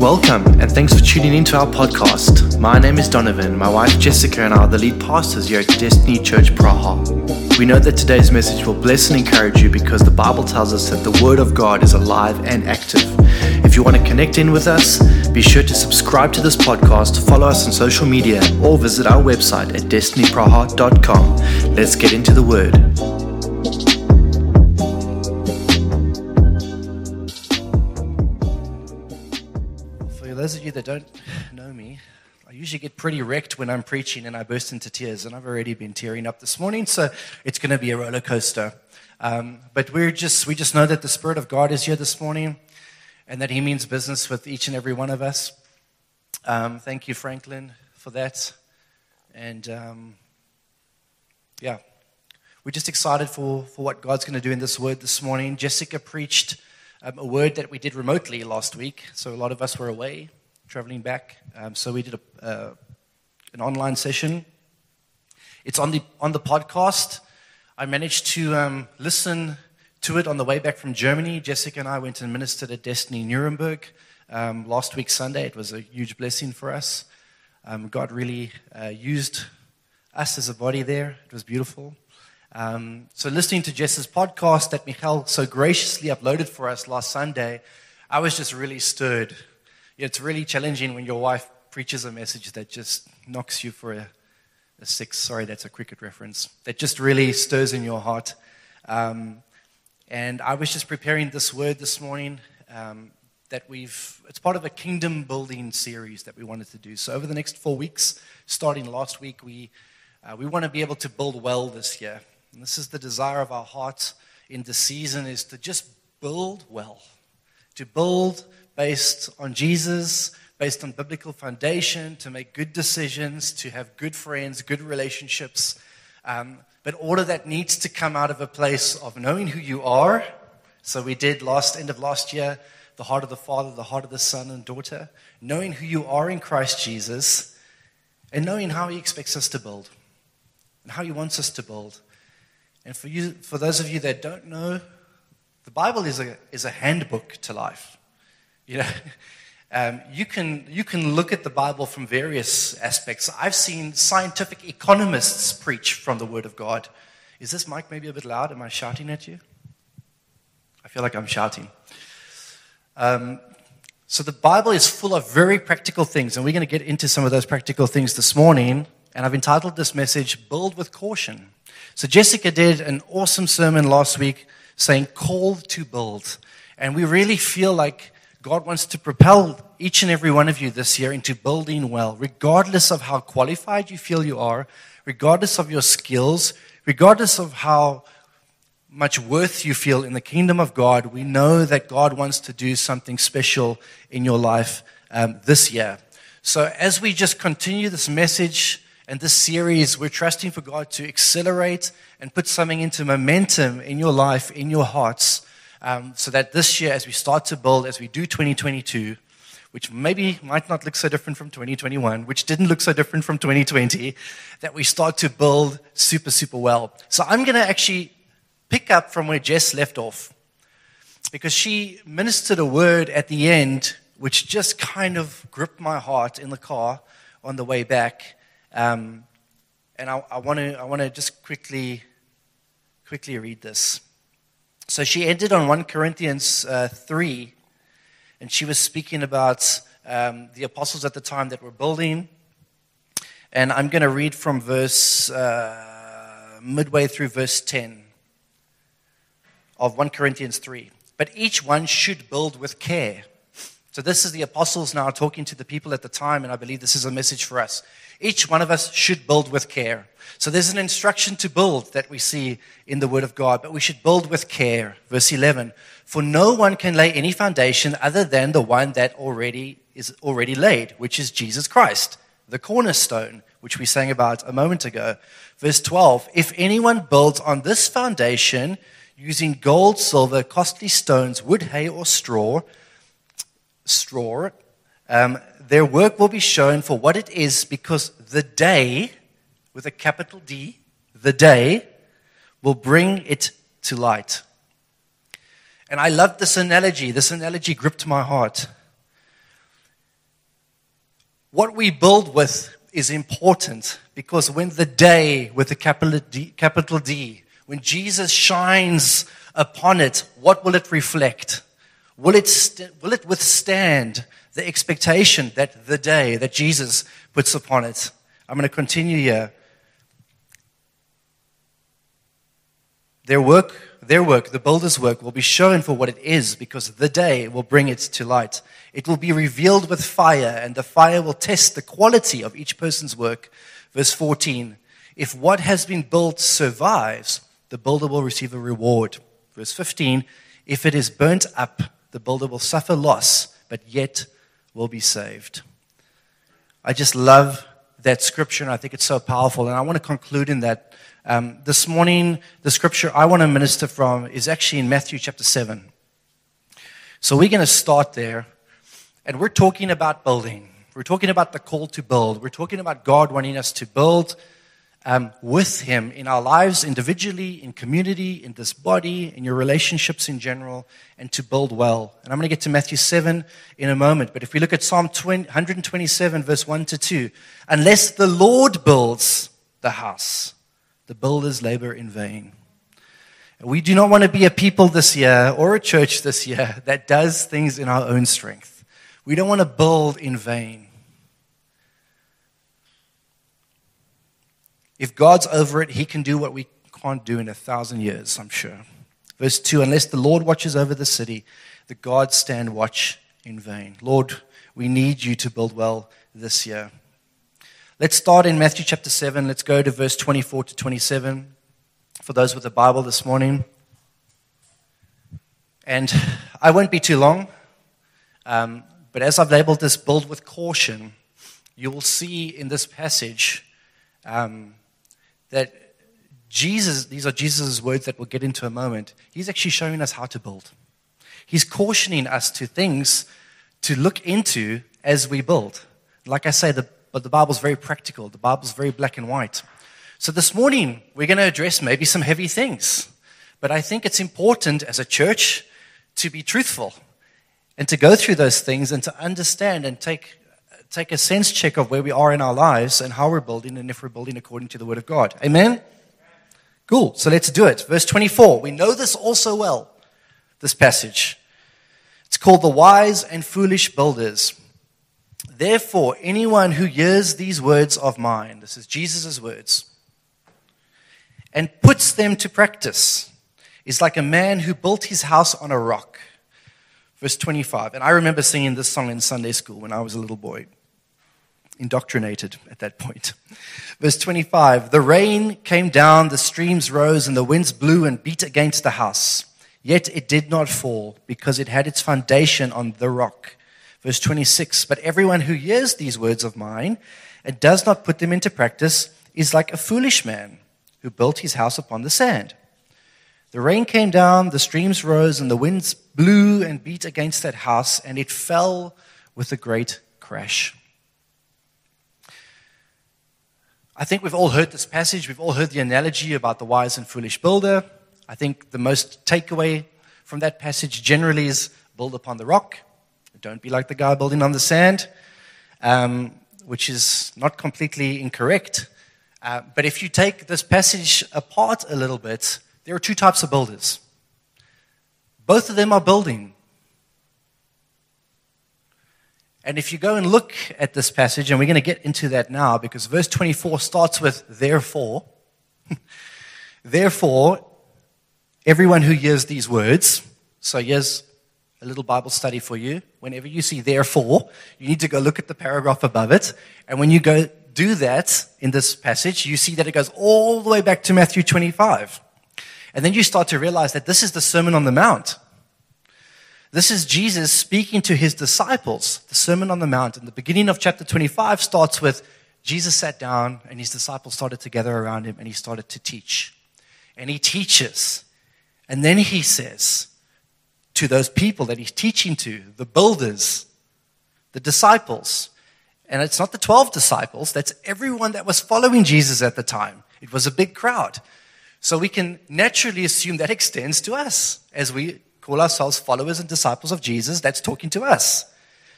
Welcome, and thanks for tuning into our podcast. My name is Donovan. My wife Jessica and I are the lead pastors here at Destiny Church Praha. We know that today's message will bless and encourage you because the Bible tells us that the Word of God is alive and active. If you want to connect in with us, be sure to subscribe to this podcast, follow us on social media, or visit our website at destinypraha.com. Let's get into the Word. Those of you that don't know me, I usually get pretty wrecked when I'm preaching and I burst into tears, and I've already been tearing up this morning, so it's going to be a roller coaster. Um, but we're just, we just know that the Spirit of God is here this morning and that He means business with each and every one of us. Um, thank you, Franklin, for that. And um, yeah, we're just excited for, for what God's going to do in this word this morning. Jessica preached um, a word that we did remotely last week, so a lot of us were away, traveling back. Um, so we did a, uh, an online session. It's on the on the podcast. I managed to um, listen to it on the way back from Germany. Jessica and I went and ministered at Destiny Nuremberg um, last week Sunday. It was a huge blessing for us. Um, God really uh, used us as a body there. It was beautiful. Um, so, listening to Jess's podcast that Michael so graciously uploaded for us last Sunday, I was just really stirred. It's really challenging when your wife preaches a message that just knocks you for a, a six. Sorry, that's a cricket reference. That just really stirs in your heart. Um, and I was just preparing this word this morning um, that we've, it's part of a kingdom building series that we wanted to do. So, over the next four weeks, starting last week, we, uh, we want to be able to build well this year. And this is the desire of our hearts in the season is to just build well, to build based on Jesus, based on biblical foundation, to make good decisions, to have good friends, good relationships. Um, but all of that needs to come out of a place of knowing who you are. So we did last end of last year, the heart of the Father, the heart of the Son and daughter, knowing who you are in Christ Jesus, and knowing how He expects us to build, and how He wants us to build. And for you, for those of you that don't know, the Bible is a is a handbook to life. You know, um, you can you can look at the Bible from various aspects. I've seen scientific economists preach from the Word of God. Is this mic maybe a bit loud? Am I shouting at you? I feel like I'm shouting. Um, so the Bible is full of very practical things, and we're going to get into some of those practical things this morning. And I've entitled this message "Build with Caution." So Jessica did an awesome sermon last week saying called to build. And we really feel like God wants to propel each and every one of you this year into building well, regardless of how qualified you feel you are, regardless of your skills, regardless of how much worth you feel in the kingdom of God. We know that God wants to do something special in your life um, this year. So as we just continue this message, and this series, we're trusting for God to accelerate and put something into momentum in your life, in your hearts, um, so that this year, as we start to build, as we do 2022, which maybe might not look so different from 2021, which didn't look so different from 2020, that we start to build super, super well. So I'm going to actually pick up from where Jess left off because she ministered a word at the end which just kind of gripped my heart in the car on the way back. Um, and I want to I want to just quickly quickly read this. So she ended on 1 Corinthians uh, 3, and she was speaking about um, the apostles at the time that were building. And I'm going to read from verse uh, midway through verse 10 of 1 Corinthians 3. But each one should build with care. So this is the apostles now talking to the people at the time, and I believe this is a message for us. Each one of us should build with care. So there's an instruction to build that we see in the Word of God, but we should build with care. Verse 11. For no one can lay any foundation other than the one that already is already laid, which is Jesus Christ, the cornerstone, which we sang about a moment ago. Verse 12. If anyone builds on this foundation using gold, silver, costly stones, wood, hay, or straw, straw, um, their work will be shown for what it is because the day, with a capital D, the day will bring it to light. And I love this analogy. This analogy gripped my heart. What we build with is important because when the day with a capital D, capital D, when Jesus shines upon it, what will it reflect? Will it, st- will it withstand the expectation that the day that Jesus puts upon it? I'm going to continue here. Their work, their work, the builder's work, will be shown for what it is because the day will bring it to light. It will be revealed with fire, and the fire will test the quality of each person's work. Verse 14 If what has been built survives, the builder will receive a reward. Verse 15 If it is burnt up, the builder will suffer loss, but yet will be saved. I just love that scripture, and I think it's so powerful. And I want to conclude in that. Um, this morning, the scripture I want to minister from is actually in Matthew chapter 7. So we're going to start there. And we're talking about building. We're talking about the call to build. We're talking about God wanting us to build um, with Him in our lives, individually, in community, in this body, in your relationships in general, and to build well. And I'm going to get to Matthew 7 in a moment. But if we look at Psalm 20, 127, verse 1 to 2, unless the Lord builds the house, the builders labor in vain. We do not want to be a people this year or a church this year that does things in our own strength. We don't want to build in vain. If God's over it, He can do what we can't do in a thousand years, I'm sure. Verse 2 Unless the Lord watches over the city, the gods stand watch in vain. Lord, we need you to build well this year. Let's start in Matthew chapter 7. Let's go to verse 24 to 27 for those with the Bible this morning. And I won't be too long. Um, but as I've labeled this build with caution, you will see in this passage um, that Jesus, these are Jesus' words that we'll get into a moment, he's actually showing us how to build. He's cautioning us to things to look into as we build. Like I say, the, but the Bible's very practical, the Bible's very black and white. So this morning, we're going to address maybe some heavy things. But I think it's important as a church to be truthful and to go through those things and to understand and take, take a sense check of where we are in our lives and how we're building and if we're building according to the Word of God. Amen? Cool. So let's do it. Verse 24. We know this also well, this passage. It's called the wise and foolish builders. Therefore, anyone who hears these words of mine, this is Jesus' words, and puts them to practice is like a man who built his house on a rock. Verse 25. And I remember singing this song in Sunday school when I was a little boy, indoctrinated at that point. Verse 25. The rain came down, the streams rose, and the winds blew and beat against the house. Yet it did not fall because it had its foundation on the rock. Verse 26. But everyone who hears these words of mine and does not put them into practice is like a foolish man who built his house upon the sand. The rain came down, the streams rose, and the winds blew and beat against that house, and it fell with a great crash. I think we've all heard this passage. We've all heard the analogy about the wise and foolish builder. I think the most takeaway from that passage generally is build upon the rock. Don't be like the guy building on the sand, um, which is not completely incorrect. Uh, but if you take this passage apart a little bit, there are two types of builders. Both of them are building. And if you go and look at this passage, and we're going to get into that now because verse 24 starts with therefore. therefore, everyone who hears these words, so here's a little Bible study for you. Whenever you see therefore, you need to go look at the paragraph above it. And when you go do that in this passage, you see that it goes all the way back to Matthew 25. And then you start to realize that this is the Sermon on the Mount. This is Jesus speaking to his disciples, the Sermon on the Mount. And the beginning of chapter 25 starts with Jesus sat down and his disciples started to gather around him and he started to teach. And he teaches. And then he says to those people that he's teaching to, the builders, the disciples, and it's not the 12 disciples, that's everyone that was following Jesus at the time. It was a big crowd. So we can naturally assume that extends to us as we call ourselves followers and disciples of Jesus. That's talking to us.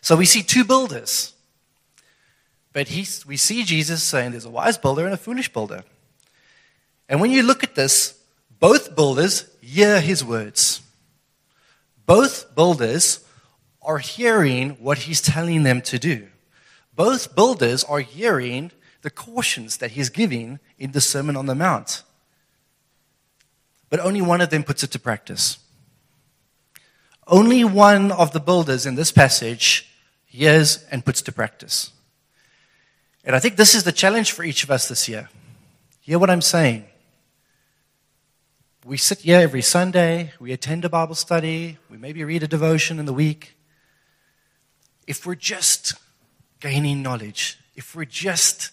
So we see two builders. But we see Jesus saying there's a wise builder and a foolish builder. And when you look at this, both builders hear his words. Both builders are hearing what he's telling them to do. Both builders are hearing the cautions that he's giving in the Sermon on the Mount. But only one of them puts it to practice. Only one of the builders in this passage hears and puts to practice. And I think this is the challenge for each of us this year. Hear what I'm saying. We sit here every Sunday, we attend a Bible study, we maybe read a devotion in the week. If we're just gaining knowledge, if we're just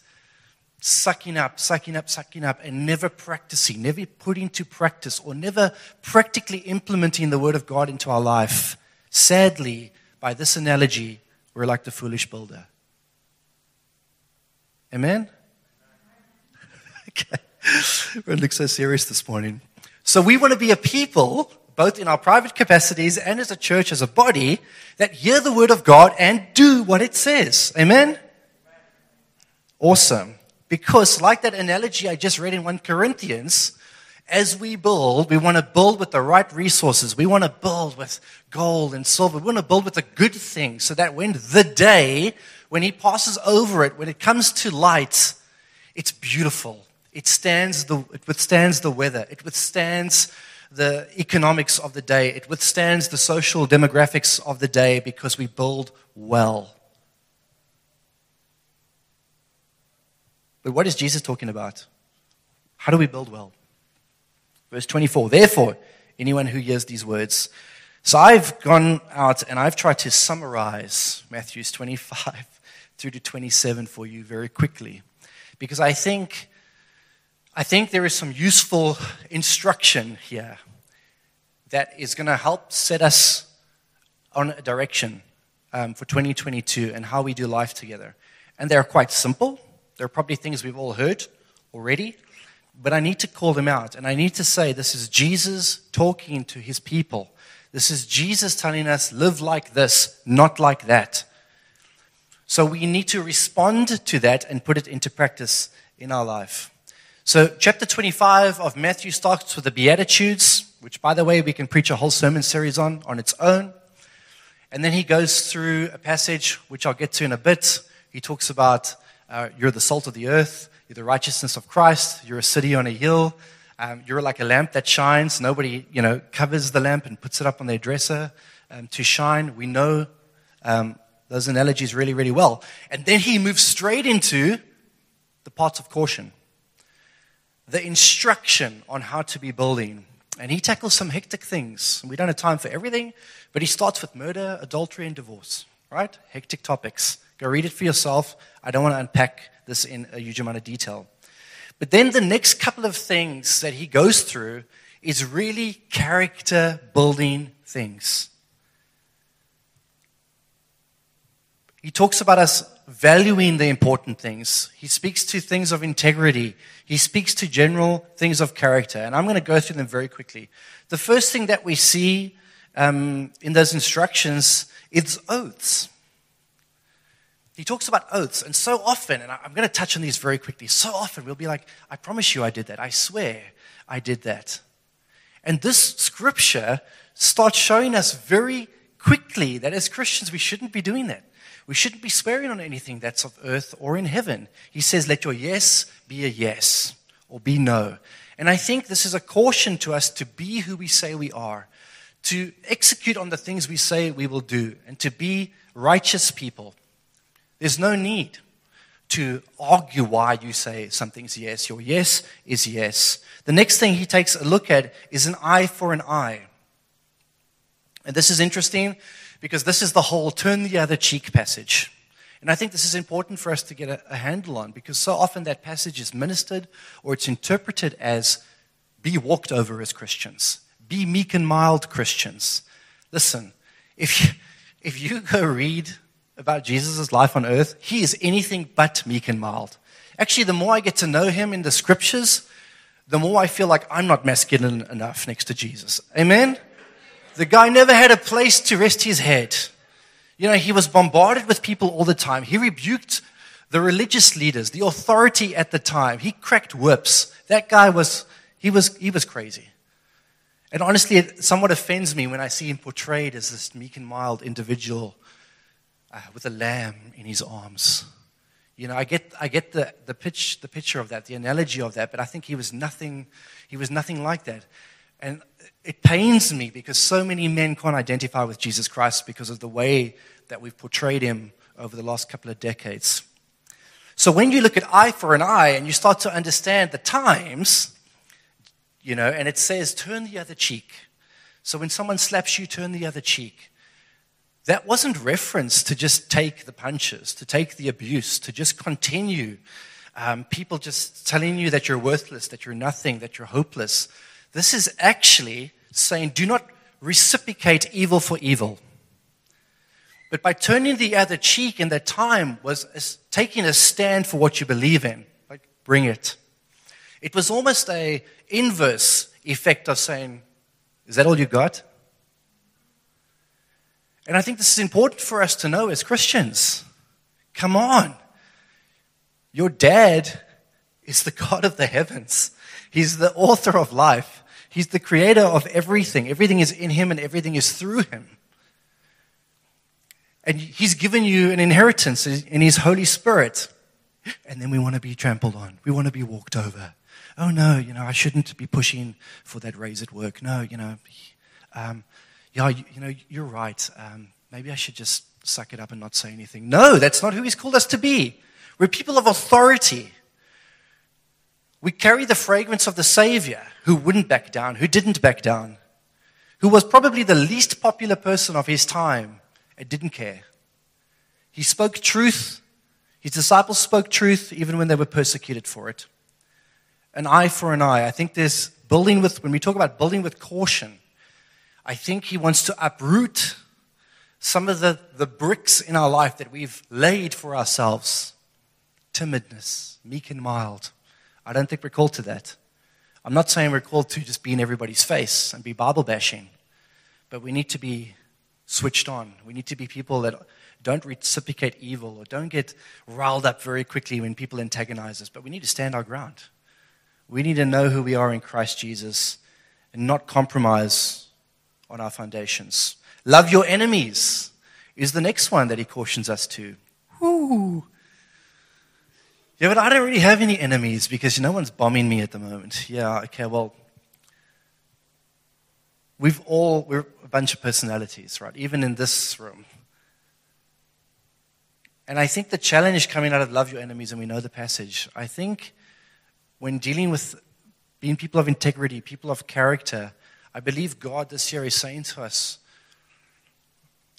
sucking up, sucking up, sucking up, and never practicing, never putting to practice, or never practically implementing the Word of God into our life, sadly, by this analogy, we're like the foolish builder. Amen? okay. We're look so serious this morning. So we want to be a people, both in our private capacities and as a church, as a body, that hear the word of God and do what it says. Amen? Awesome. Because, like that analogy I just read in 1 Corinthians, as we build, we want to build with the right resources. We want to build with gold and silver. We want to build with the good things so that when the day, when he passes over it, when it comes to light, it's beautiful. It stands the, it withstands the weather. It withstands the economics of the day. It withstands the social demographics of the day because we build well. But what is Jesus talking about? How do we build well? Verse 24 Therefore, anyone who hears these words. So I've gone out and I've tried to summarize Matthew's 25 through to 27 for you very quickly because I think, I think there is some useful instruction here that is going to help set us on a direction um, for 2022 and how we do life together. And they're quite simple. There are probably things we've all heard already, but I need to call them out. And I need to say this is Jesus talking to his people. This is Jesus telling us, live like this, not like that. So we need to respond to that and put it into practice in our life. So, chapter 25 of Matthew starts with the Beatitudes, which, by the way, we can preach a whole sermon series on on its own. And then he goes through a passage, which I'll get to in a bit. He talks about uh, you're the salt of the earth. You're the righteousness of Christ. You're a city on a hill. Um, you're like a lamp that shines. Nobody, you know, covers the lamp and puts it up on their dresser um, to shine. We know um, those analogies really, really well. And then he moves straight into the parts of caution, the instruction on how to be building. And he tackles some hectic things. We don't have time for everything, but he starts with murder, adultery, and divorce, right? Hectic topics. Go read it for yourself. I don't want to unpack this in a huge amount of detail. But then the next couple of things that he goes through is really character building things. He talks about us valuing the important things. He speaks to things of integrity. He speaks to general things of character. And I'm going to go through them very quickly. The first thing that we see um, in those instructions is oaths he talks about oaths, and so often, and I'm going to touch on these very quickly, so often we'll be like, I promise you I did that. I swear I did that. And this scripture starts showing us very quickly that as Christians we shouldn't be doing that. We shouldn't be swearing on anything that's of earth or in heaven. He says, let your yes be a yes or be no. And I think this is a caution to us to be who we say we are, to execute on the things we say we will do, and to be righteous people. There's no need to argue why you say something's yes. Your yes is yes. The next thing he takes a look at is an eye for an eye. And this is interesting because this is the whole turn the other cheek passage. And I think this is important for us to get a, a handle on because so often that passage is ministered or it's interpreted as be walked over as Christians, be meek and mild Christians. Listen, if you, if you go read about Jesus' life on earth, he is anything but meek and mild. Actually, the more I get to know him in the scriptures, the more I feel like I'm not masculine enough next to Jesus. Amen? The guy never had a place to rest his head. You know, he was bombarded with people all the time. He rebuked the religious leaders, the authority at the time. He cracked whips. That guy was, he was, he was crazy. And honestly, it somewhat offends me when I see him portrayed as this meek and mild individual uh, with a lamb in his arms. You know, I get, I get the, the, pitch, the picture of that, the analogy of that, but I think he was nothing, he was nothing like that. And it pains me because so many men can't identify with Jesus Christ because of the way that we've portrayed him over the last couple of decades. So when you look at eye for an eye and you start to understand the times, you know, and it says turn the other cheek. So when someone slaps you, turn the other cheek. That wasn't reference to just take the punches, to take the abuse, to just continue. Um, people just telling you that you're worthless, that you're nothing, that you're hopeless. This is actually saying do not reciprocate evil for evil. But by turning the other cheek in that time was taking a stand for what you believe in. Like, bring it. It was almost a inverse effect of saying, is that all you got? And I think this is important for us to know as Christians. Come on. Your dad is the God of the heavens. He's the author of life. He's the creator of everything. Everything is in him and everything is through him. And He's given you an inheritance in His Holy Spirit. And then we want to be trampled on. We want to be walked over. Oh no, you know, I shouldn't be pushing for that raise at work. No, you know, um, yeah, you, you, know, you're right. Um, maybe I should just suck it up and not say anything. No, that's not who He's called us to be. We're people of authority. We carry the fragrance of the Savior who wouldn't back down, who didn't back down, who was probably the least popular person of his time and didn't care. He spoke truth. His disciples spoke truth even when they were persecuted for it. An eye for an eye. I think there's building with, when we talk about building with caution, I think he wants to uproot some of the, the bricks in our life that we've laid for ourselves. Timidness, meek and mild. I don't think we're called to that. I'm not saying we're called to just be in everybody's face and be Bible bashing, but we need to be switched on. We need to be people that don't reciprocate evil or don't get riled up very quickly when people antagonize us, but we need to stand our ground. We need to know who we are in Christ Jesus and not compromise on our foundations. Love your enemies is the next one that he cautions us to. Whoo. Yeah, but I don't really have any enemies because no one's bombing me at the moment. Yeah, okay, well, we've all, we're a bunch of personalities, right? Even in this room. And I think the challenge coming out of love your enemies, and we know the passage, I think when dealing with being people of integrity, people of character, I believe God this year is saying to us,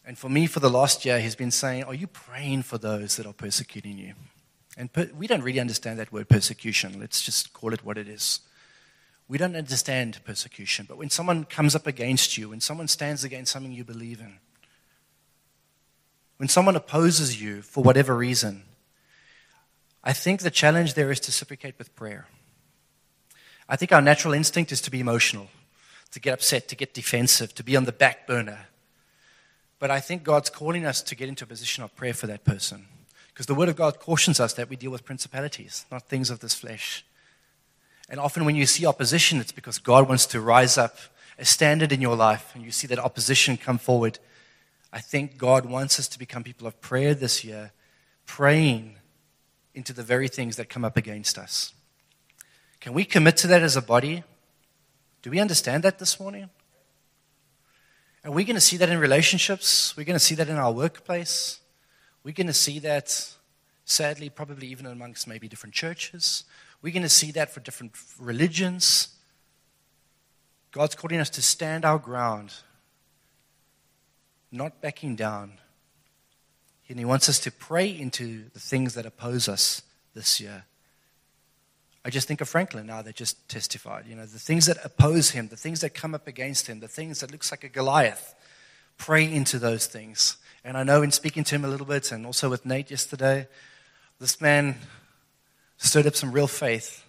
and for me, for the last year, He's been saying, Are you praying for those that are persecuting you? And per- we don't really understand that word persecution. Let's just call it what it is. We don't understand persecution, but when someone comes up against you, when someone stands against something you believe in, when someone opposes you for whatever reason, I think the challenge there is to reciprocate with prayer. I think our natural instinct is to be emotional, to get upset, to get defensive, to be on the back burner. But I think God's calling us to get into a position of prayer for that person. Because the Word of God cautions us that we deal with principalities, not things of this flesh. And often when you see opposition, it's because God wants to rise up a standard in your life and you see that opposition come forward. I think God wants us to become people of prayer this year, praying into the very things that come up against us. Can we commit to that as a body? Do we understand that this morning? Are we going to see that in relationships? We're going to see that in our workplace. We're going to see that, sadly, probably even amongst maybe different churches. We're going to see that for different religions. God's calling us to stand our ground, not backing down. And He wants us to pray into the things that oppose us this year. I just think of Franklin now that just testified. You know, the things that oppose him, the things that come up against him, the things that looks like a Goliath. Pray into those things. And I know in speaking to him a little bit and also with Nate yesterday, this man stirred up some real faith.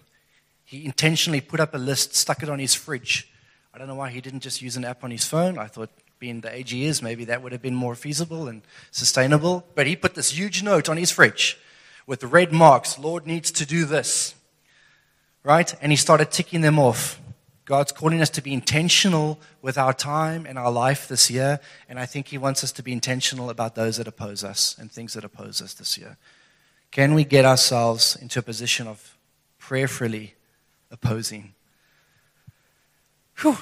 He intentionally put up a list, stuck it on his fridge. I don't know why he didn't just use an app on his phone. I thought, being the age he is, maybe that would have been more feasible and sustainable. But he put this huge note on his fridge with red marks. Lord needs to do this. Right? And he started ticking them off. God's calling us to be intentional with our time and our life this year. And I think he wants us to be intentional about those that oppose us and things that oppose us this year. Can we get ourselves into a position of prayerfully opposing? Whew.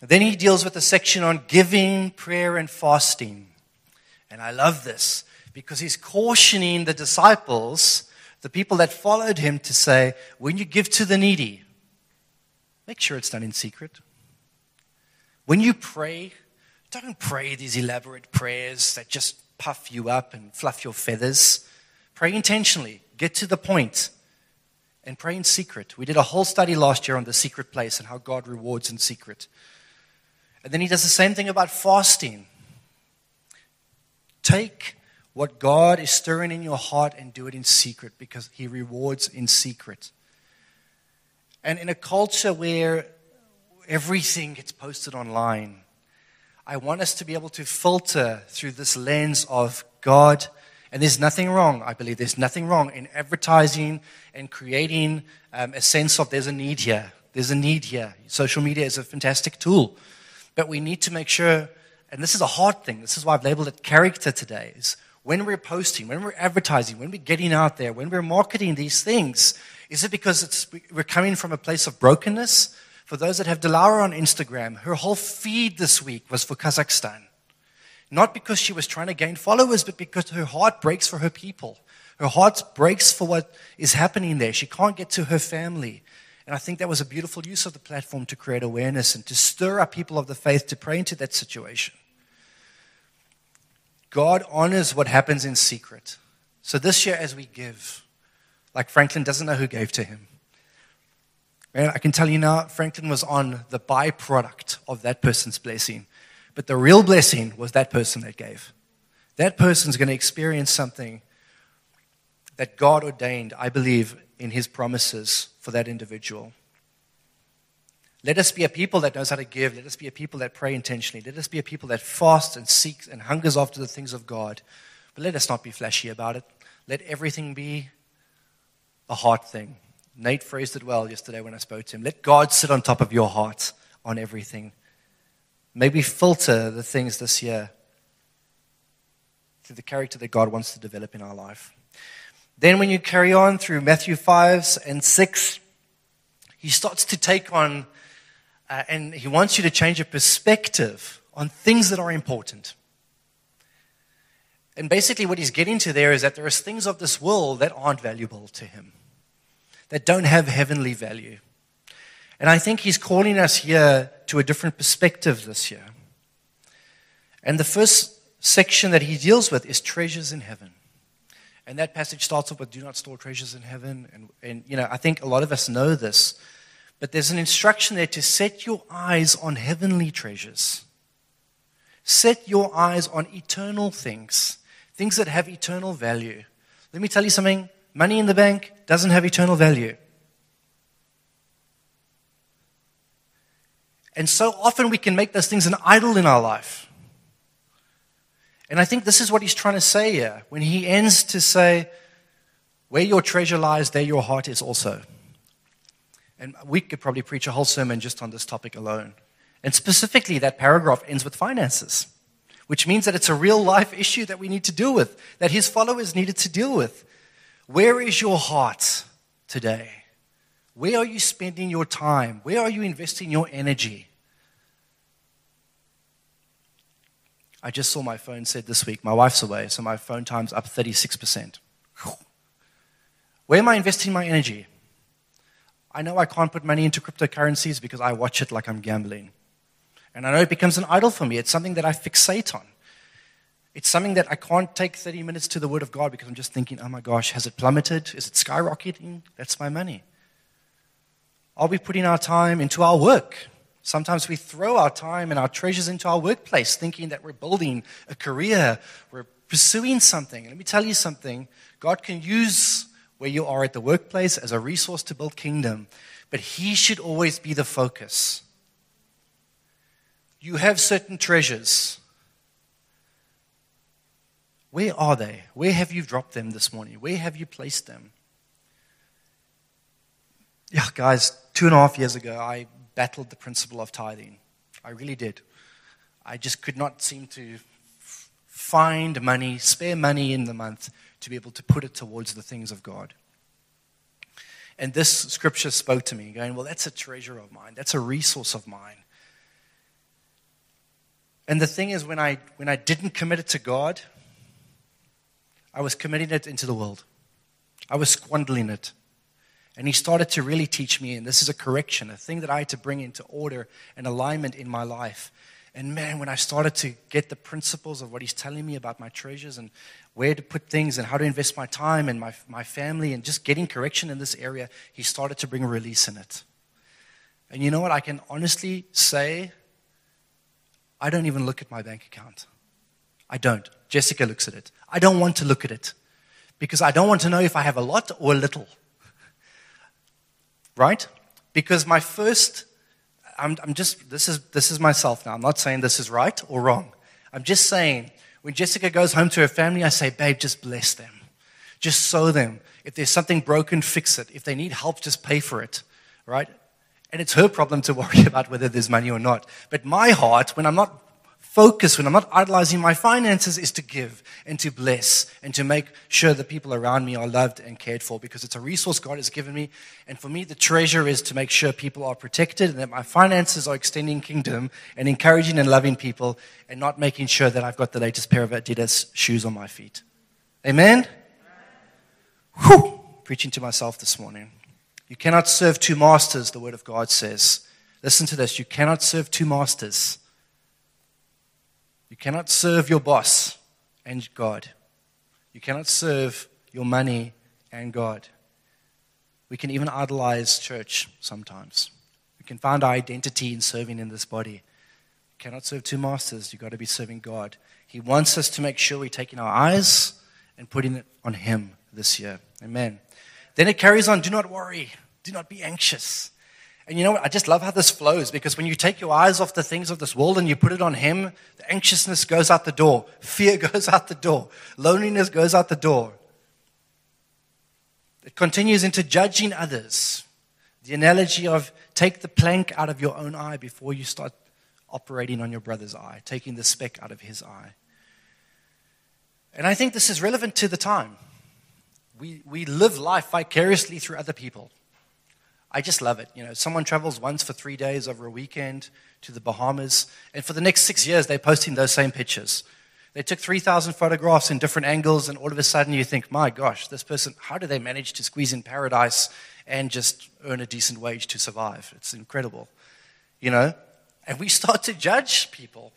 Then he deals with a section on giving, prayer, and fasting. And I love this because he's cautioning the disciples, the people that followed him, to say, when you give to the needy, make sure it's done in secret. When you pray, don't pray these elaborate prayers that just puff you up and fluff your feathers. Pray intentionally, get to the point, and pray in secret. We did a whole study last year on the secret place and how God rewards in secret. And then he does the same thing about fasting. Take what God is stirring in your heart and do it in secret because he rewards in secret. And in a culture where everything gets posted online, I want us to be able to filter through this lens of God. And there's nothing wrong, I believe, there's nothing wrong in advertising and creating um, a sense of there's a need here. There's a need here. Social media is a fantastic tool. But we need to make sure, and this is a hard thing, this is why I've labeled it character today, is when we're posting, when we're advertising, when we're getting out there, when we're marketing these things, is it because we're coming from a place of brokenness? For those that have Delara on Instagram, her whole feed this week was for Kazakhstan. Not because she was trying to gain followers, but because her heart breaks for her people. Her heart breaks for what is happening there. She can't get to her family. And I think that was a beautiful use of the platform to create awareness and to stir up people of the faith to pray into that situation. God honors what happens in secret. So this year, as we give, like Franklin doesn't know who gave to him. And I can tell you now, Franklin was on the byproduct of that person's blessing. But the real blessing was that person that gave. That person's going to experience something that God ordained, I believe, in his promises for that individual. Let us be a people that knows how to give. Let us be a people that pray intentionally. Let us be a people that fasts and seeks and hungers after the things of God. But let us not be flashy about it. Let everything be a heart thing. Nate phrased it well yesterday when I spoke to him. Let God sit on top of your heart on everything. Maybe filter the things this year through the character that God wants to develop in our life. Then, when you carry on through Matthew 5 and 6, he starts to take on, uh, and he wants you to change your perspective on things that are important. And basically, what he's getting to there is that there are things of this world that aren't valuable to him, that don't have heavenly value. And I think he's calling us here to a different perspective this year. And the first section that he deals with is treasures in heaven. And that passage starts off with, Do not store treasures in heaven. And, and, you know, I think a lot of us know this. But there's an instruction there to set your eyes on heavenly treasures. Set your eyes on eternal things, things that have eternal value. Let me tell you something money in the bank doesn't have eternal value. And so often we can make those things an idol in our life. And I think this is what he's trying to say here when he ends to say, Where your treasure lies, there your heart is also. And we could probably preach a whole sermon just on this topic alone. And specifically, that paragraph ends with finances, which means that it's a real life issue that we need to deal with, that his followers needed to deal with. Where is your heart today? Where are you spending your time? Where are you investing your energy? I just saw my phone said this week, my wife's away, so my phone time's up 36%. Where am I investing my energy? I know I can't put money into cryptocurrencies because I watch it like I'm gambling. And I know it becomes an idol for me. It's something that I fixate on. It's something that I can't take 30 minutes to the Word of God because I'm just thinking, oh my gosh, has it plummeted? Is it skyrocketing? That's my money. Are we putting our time into our work? Sometimes we throw our time and our treasures into our workplace thinking that we're building a career, we're pursuing something. let me tell you something God can use where you are at the workplace as a resource to build kingdom, but He should always be the focus. You have certain treasures. Where are they? Where have you dropped them this morning? Where have you placed them? Yeah, guys, two and a half years ago, I battled the principle of tithing. I really did. I just could not seem to find money, spare money in the month to be able to put it towards the things of God. And this scripture spoke to me, going, Well, that's a treasure of mine. That's a resource of mine. And the thing is, when I, when I didn't commit it to God, I was committing it into the world. I was squandering it. And he started to really teach me, and this is a correction, a thing that I had to bring into order and alignment in my life. And man, when I started to get the principles of what he's telling me about my treasures and where to put things and how to invest my time and my, my family and just getting correction in this area, he started to bring release in it. And you know what? I can honestly say, I don't even look at my bank account. I don't. Jessica looks at it. I don't want to look at it because I don't want to know if I have a lot or a little. right? Because my first, I'm, I'm just, this is, this is myself now. I'm not saying this is right or wrong. I'm just saying, when Jessica goes home to her family, I say, babe, just bless them. Just sow them. If there's something broken, fix it. If they need help, just pay for it, right? And it's her problem to worry about whether there's money or not. But my heart, when I'm not focus, when I'm not idolizing my finances, is to give and to bless and to make sure the people around me are loved and cared for because it's a resource God has given me. And for me, the treasure is to make sure people are protected and that my finances are extending kingdom and encouraging and loving people and not making sure that I've got the latest pair of Adidas shoes on my feet. Amen? Whew! Preaching to myself this morning. You cannot serve two masters, the word of God says. Listen to this. You cannot serve two masters. You cannot serve your boss and God. You cannot serve your money and God. We can even idolize church sometimes. We can find our identity in serving in this body. You cannot serve two masters. You've got to be serving God. He wants us to make sure we're taking our eyes and putting it on Him this year. Amen. Then it carries on do not worry, do not be anxious. And you know what? I just love how this flows because when you take your eyes off the things of this world and you put it on Him, the anxiousness goes out the door, fear goes out the door, loneliness goes out the door. It continues into judging others. The analogy of take the plank out of your own eye before you start operating on your brother's eye, taking the speck out of his eye. And I think this is relevant to the time. We, we live life vicariously through other people. I just love it. You know, someone travels once for three days over a weekend to the Bahamas, and for the next six years, they're posting those same pictures. They took 3,000 photographs in different angles, and all of a sudden you think, my gosh, this person, how do they manage to squeeze in paradise and just earn a decent wage to survive? It's incredible. You know? And we start to judge people.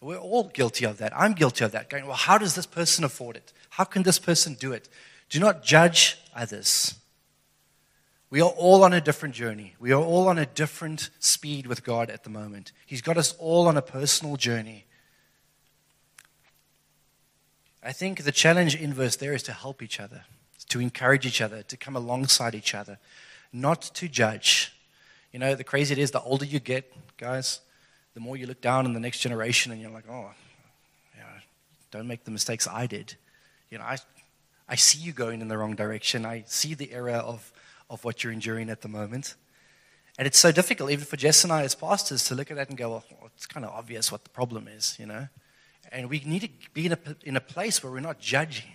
We're all guilty of that. I'm guilty of that. Going, well, how does this person afford it? How can this person do it? Do not judge others. We are all on a different journey. We are all on a different speed with God at the moment. He's got us all on a personal journey. I think the challenge inverse there is to help each other, to encourage each other, to come alongside each other, not to judge. You know, the crazy it is, the older you get, guys, the more you look down on the next generation and you're like, oh, don't make the mistakes I did. You know, I, I see you going in the wrong direction. I see the error of of what you're enduring at the moment. And it's so difficult, even for Jess and I as pastors, to look at that and go, well, it's kind of obvious what the problem is, you know? And we need to be in a, in a place where we're not judging,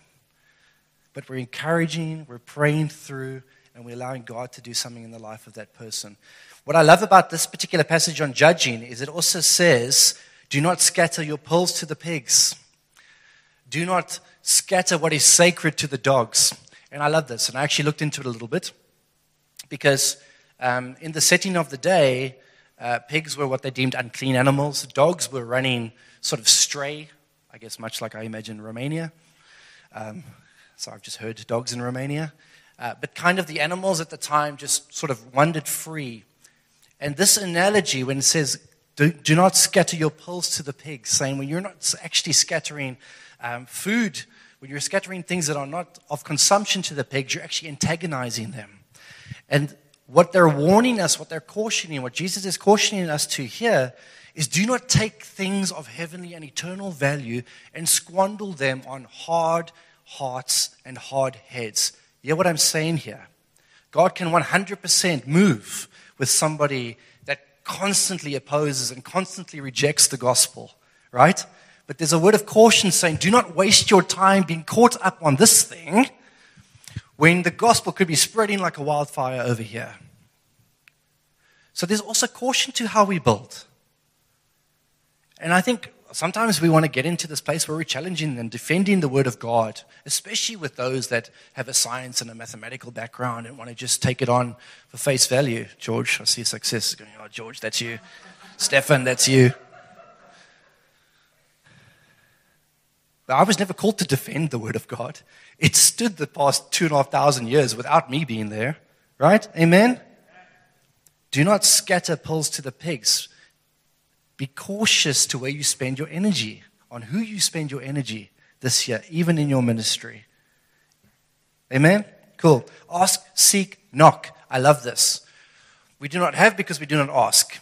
but we're encouraging, we're praying through, and we're allowing God to do something in the life of that person. What I love about this particular passage on judging is it also says, do not scatter your pearls to the pigs. Do not scatter what is sacred to the dogs. And I love this, and I actually looked into it a little bit because um, in the setting of the day, uh, pigs were what they deemed unclean animals. Dogs were running sort of stray, I guess, much like I imagine Romania. Um, so I've just heard dogs in Romania. Uh, but kind of the animals at the time just sort of wandered free. And this analogy, when it says, do, do not scatter your pearls to the pigs, saying when you're not actually scattering um, food, when you're scattering things that are not of consumption to the pigs, you're actually antagonizing them. And what they're warning us, what they're cautioning, what Jesus is cautioning us to here is do not take things of heavenly and eternal value and squander them on hard hearts and hard heads. You hear what I'm saying here? God can 100% move with somebody that constantly opposes and constantly rejects the gospel, right? But there's a word of caution saying, do not waste your time being caught up on this thing when the gospel could be spreading like a wildfire over here. So there's also caution to how we build. And I think sometimes we want to get into this place where we're challenging and defending the word of God, especially with those that have a science and a mathematical background and want to just take it on for face value. George, I see success going, oh, George, that's you. Stefan, that's you. I was never called to defend the Word of God. It stood the past two and a half thousand years without me being there. Right? Amen? Do not scatter pills to the pigs. Be cautious to where you spend your energy, on who you spend your energy this year, even in your ministry. Amen? Cool. Ask, seek, knock. I love this. We do not have because we do not ask.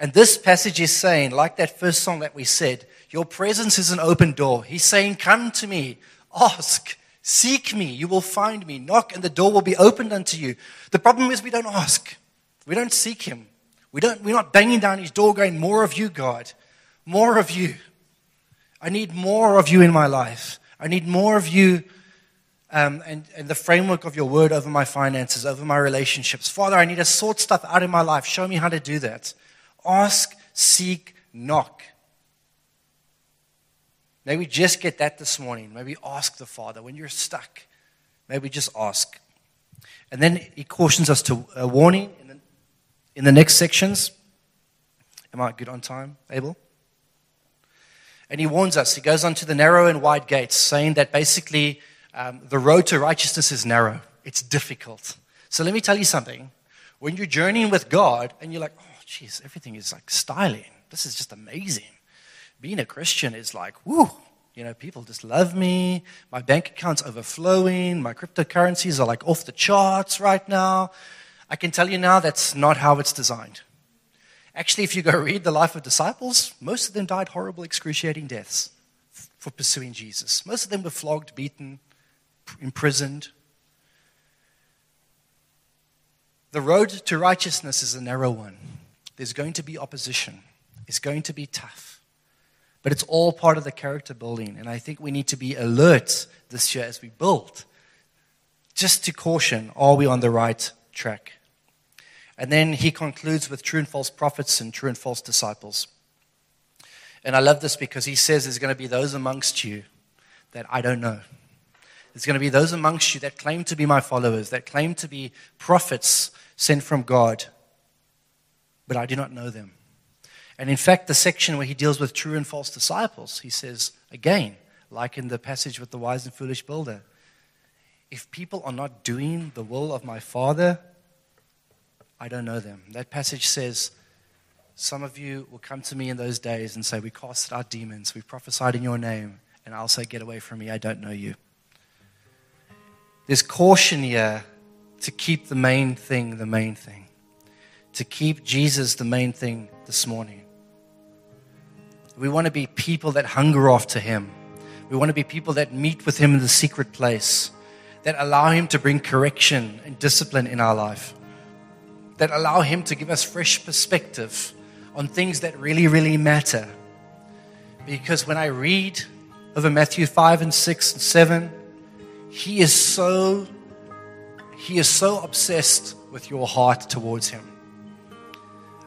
And this passage is saying, like that first song that we said, your presence is an open door. He's saying, Come to me, ask, seek me, you will find me, knock, and the door will be opened unto you. The problem is we don't ask, we don't seek Him. We don't, we're not banging down His door going, More of you, God, more of you. I need more of you in my life. I need more of you um, and, and the framework of your word over my finances, over my relationships. Father, I need to sort stuff out in my life. Show me how to do that. Ask, seek, knock. Maybe just get that this morning. Maybe ask the Father when you're stuck. Maybe just ask. And then he cautions us to a warning in the, in the next sections. Am I good on time, Abel? And he warns us. He goes on to the narrow and wide gates, saying that basically um, the road to righteousness is narrow, it's difficult. So let me tell you something. When you're journeying with God and you're like, geez, everything is like styling, this is just amazing being a Christian is like, whoo, you know, people just love me. My bank account's overflowing. My cryptocurrencies are like off the charts right now. I can tell you now that's not how it's designed. Actually, if you go read the life of disciples, most of them died horrible, excruciating deaths for pursuing Jesus. Most of them were flogged, beaten, imprisoned. The road to righteousness is a narrow one. There's going to be opposition, it's going to be tough. But it's all part of the character building. And I think we need to be alert this year as we build, just to caution are we on the right track? And then he concludes with true and false prophets and true and false disciples. And I love this because he says there's going to be those amongst you that I don't know. There's going to be those amongst you that claim to be my followers, that claim to be prophets sent from God, but I do not know them. And in fact, the section where he deals with true and false disciples, he says, again, like in the passage with the wise and foolish builder, if people are not doing the will of my Father, I don't know them. That passage says, Some of you will come to me in those days and say, We cast out demons, we prophesied in your name, and I'll say, Get away from me, I don't know you. There's caution here to keep the main thing the main thing, to keep Jesus the main thing this morning. We want to be people that hunger after Him. We want to be people that meet with Him in the secret place, that allow Him to bring correction and discipline in our life, that allow Him to give us fresh perspective on things that really, really matter. Because when I read over Matthew 5 and 6 and 7, He is so, He is so obsessed with your heart towards Him.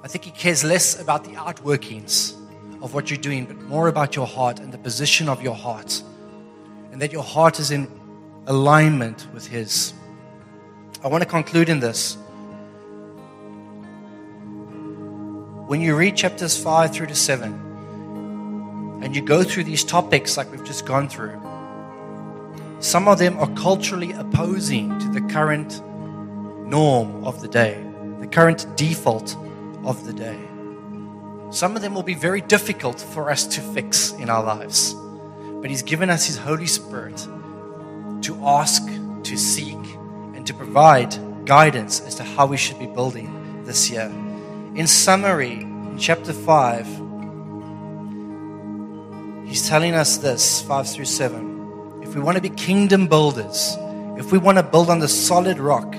I think He cares less about the outworkings of what you're doing, but more about your heart and the position of your heart. And that your heart is in alignment with His. I want to conclude in this. When you read chapters 5 through to 7, and you go through these topics like we've just gone through, some of them are culturally opposing to the current norm of the day, the current default of the day. Some of them will be very difficult for us to fix in our lives. But He's given us His Holy Spirit to ask, to seek, and to provide guidance as to how we should be building this year. In summary, in chapter 5, He's telling us this 5 through 7. If we want to be kingdom builders, if we want to build on the solid rock,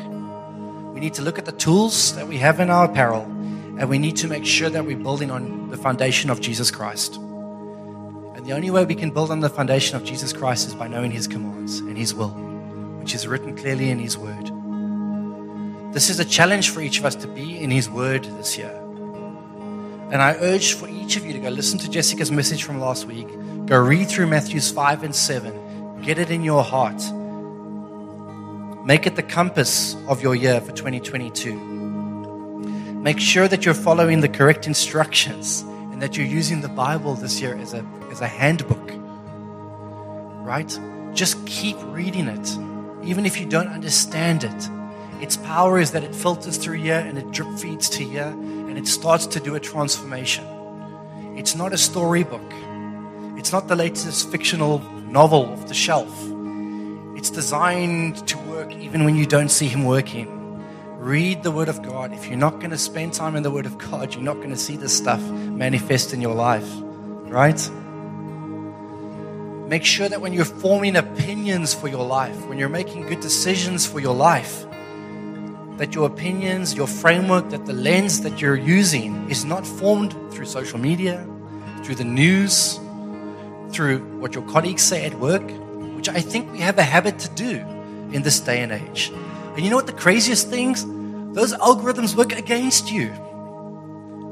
we need to look at the tools that we have in our apparel and we need to make sure that we're building on the foundation of Jesus Christ. And the only way we can build on the foundation of Jesus Christ is by knowing His commands and His will, which is written clearly in His Word. This is a challenge for each of us to be in His Word this year. And I urge for each of you to go listen to Jessica's message from last week, go read through Matthews 5 and 7, get it in your heart. Make it the compass of your year for 2022. Make sure that you're following the correct instructions and that you're using the Bible this year as a, as a handbook. Right? Just keep reading it, even if you don't understand it. Its power is that it filters through here and it drip feeds to here and it starts to do a transformation. It's not a storybook, it's not the latest fictional novel off the shelf. It's designed to work even when you don't see Him working. Read the Word of God. If you're not going to spend time in the Word of God, you're not going to see this stuff manifest in your life, right? Make sure that when you're forming opinions for your life, when you're making good decisions for your life, that your opinions, your framework, that the lens that you're using is not formed through social media, through the news, through what your colleagues say at work, which I think we have a habit to do in this day and age. And you know what the craziest things? Those algorithms work against you.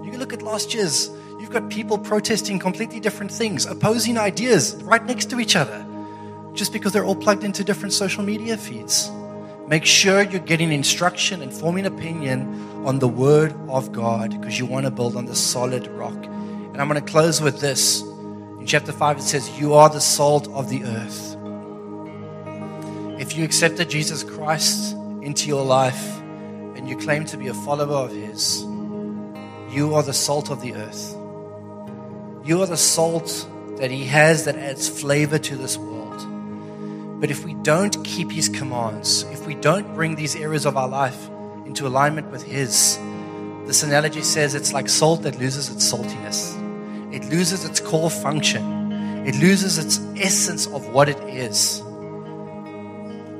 You look at last year's, you've got people protesting completely different things, opposing ideas right next to each other, just because they're all plugged into different social media feeds. Make sure you're getting instruction and forming opinion on the Word of God because you want to build on the solid rock. And I'm going to close with this. In chapter 5, it says, You are the salt of the earth. If you accepted Jesus Christ into your life and you claim to be a follower of His, you are the salt of the earth. You are the salt that He has that adds flavor to this world. But if we don't keep His commands, if we don't bring these areas of our life into alignment with His, this analogy says it's like salt that loses its saltiness, it loses its core function, it loses its essence of what it is.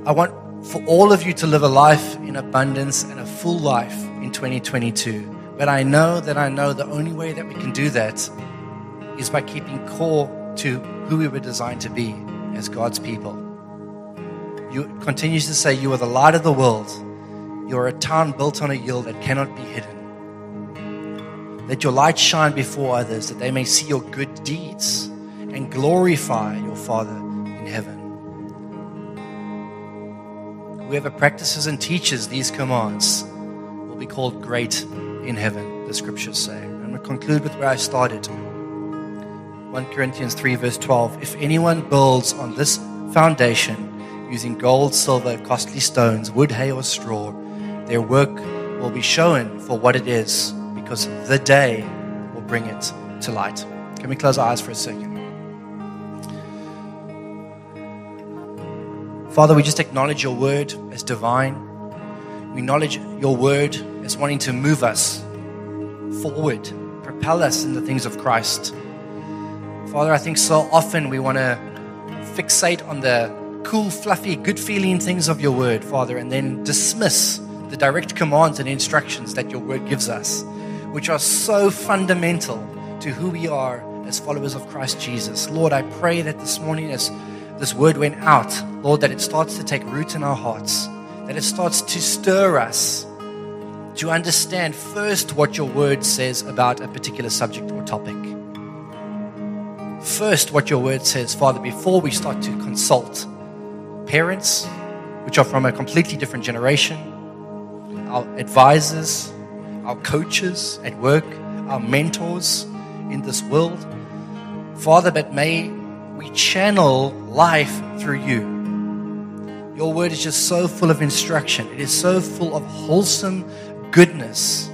I want for all of you to live a life in abundance and a full life in 2022. But I know that I know the only way that we can do that is by keeping core to who we were designed to be as God's people. You continues to say, You are the light of the world. You are a town built on a hill that cannot be hidden. Let your light shine before others that they may see your good deeds and glorify your Father in heaven. Whoever practices and teaches these commands will be called great in heaven, the scriptures say. I'm going to conclude with where I started. 1 Corinthians 3, verse 12. If anyone builds on this foundation using gold, silver, costly stones, wood, hay, or straw, their work will be shown for what it is because the day will bring it to light. Can we close our eyes for a second? Father, we just acknowledge your word as divine. We acknowledge your word as wanting to move us forward, propel us in the things of Christ. Father, I think so often we want to fixate on the cool, fluffy, good feeling things of your word, Father, and then dismiss the direct commands and instructions that your word gives us, which are so fundamental to who we are as followers of Christ Jesus. Lord, I pray that this morning, as this word went out, Lord, that it starts to take root in our hearts, that it starts to stir us to understand first what your word says about a particular subject or topic. First, what your word says, Father, before we start to consult parents, which are from a completely different generation, our advisors, our coaches at work, our mentors in this world. Father, but may we channel life through you. Your word is just so full of instruction. It is so full of wholesome goodness,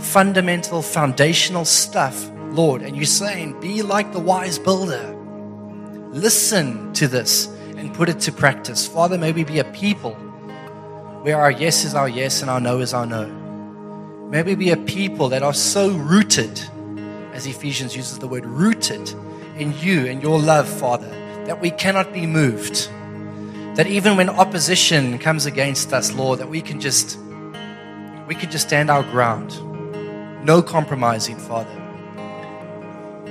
fundamental, foundational stuff, Lord. And you're saying, be like the wise builder. Listen to this and put it to practice. Father, may we be a people where our yes is our yes and our no is our no. May we be a people that are so rooted, as Ephesians uses the word rooted, in you and your love, Father, that we cannot be moved. That even when opposition comes against us, Lord, that we can just we can just stand our ground. No compromising, Father.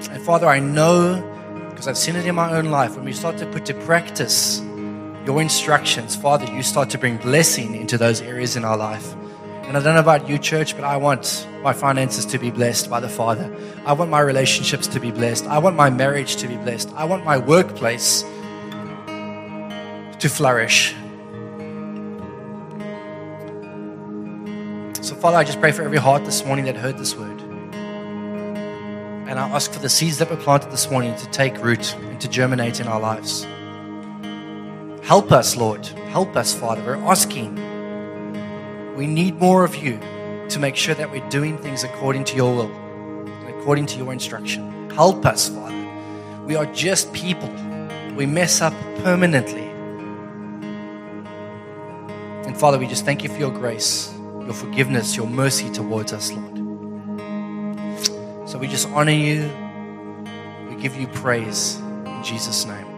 And Father, I know because I've seen it in my own life when we start to put to practice your instructions, Father, you start to bring blessing into those areas in our life. And I don't know about you, church, but I want my finances to be blessed by the Father. I want my relationships to be blessed. I want my marriage to be blessed. I want my workplace to flourish. So, Father, I just pray for every heart this morning that heard this word. And I ask for the seeds that were planted this morning to take root and to germinate in our lives. Help us, Lord. Help us, Father. We're asking. We need more of you to make sure that we're doing things according to your will and according to your instruction. Help us, Father. We are just people. We mess up permanently. And Father, we just thank you for your grace, your forgiveness, your mercy towards us, Lord. So we just honor you. We give you praise in Jesus' name.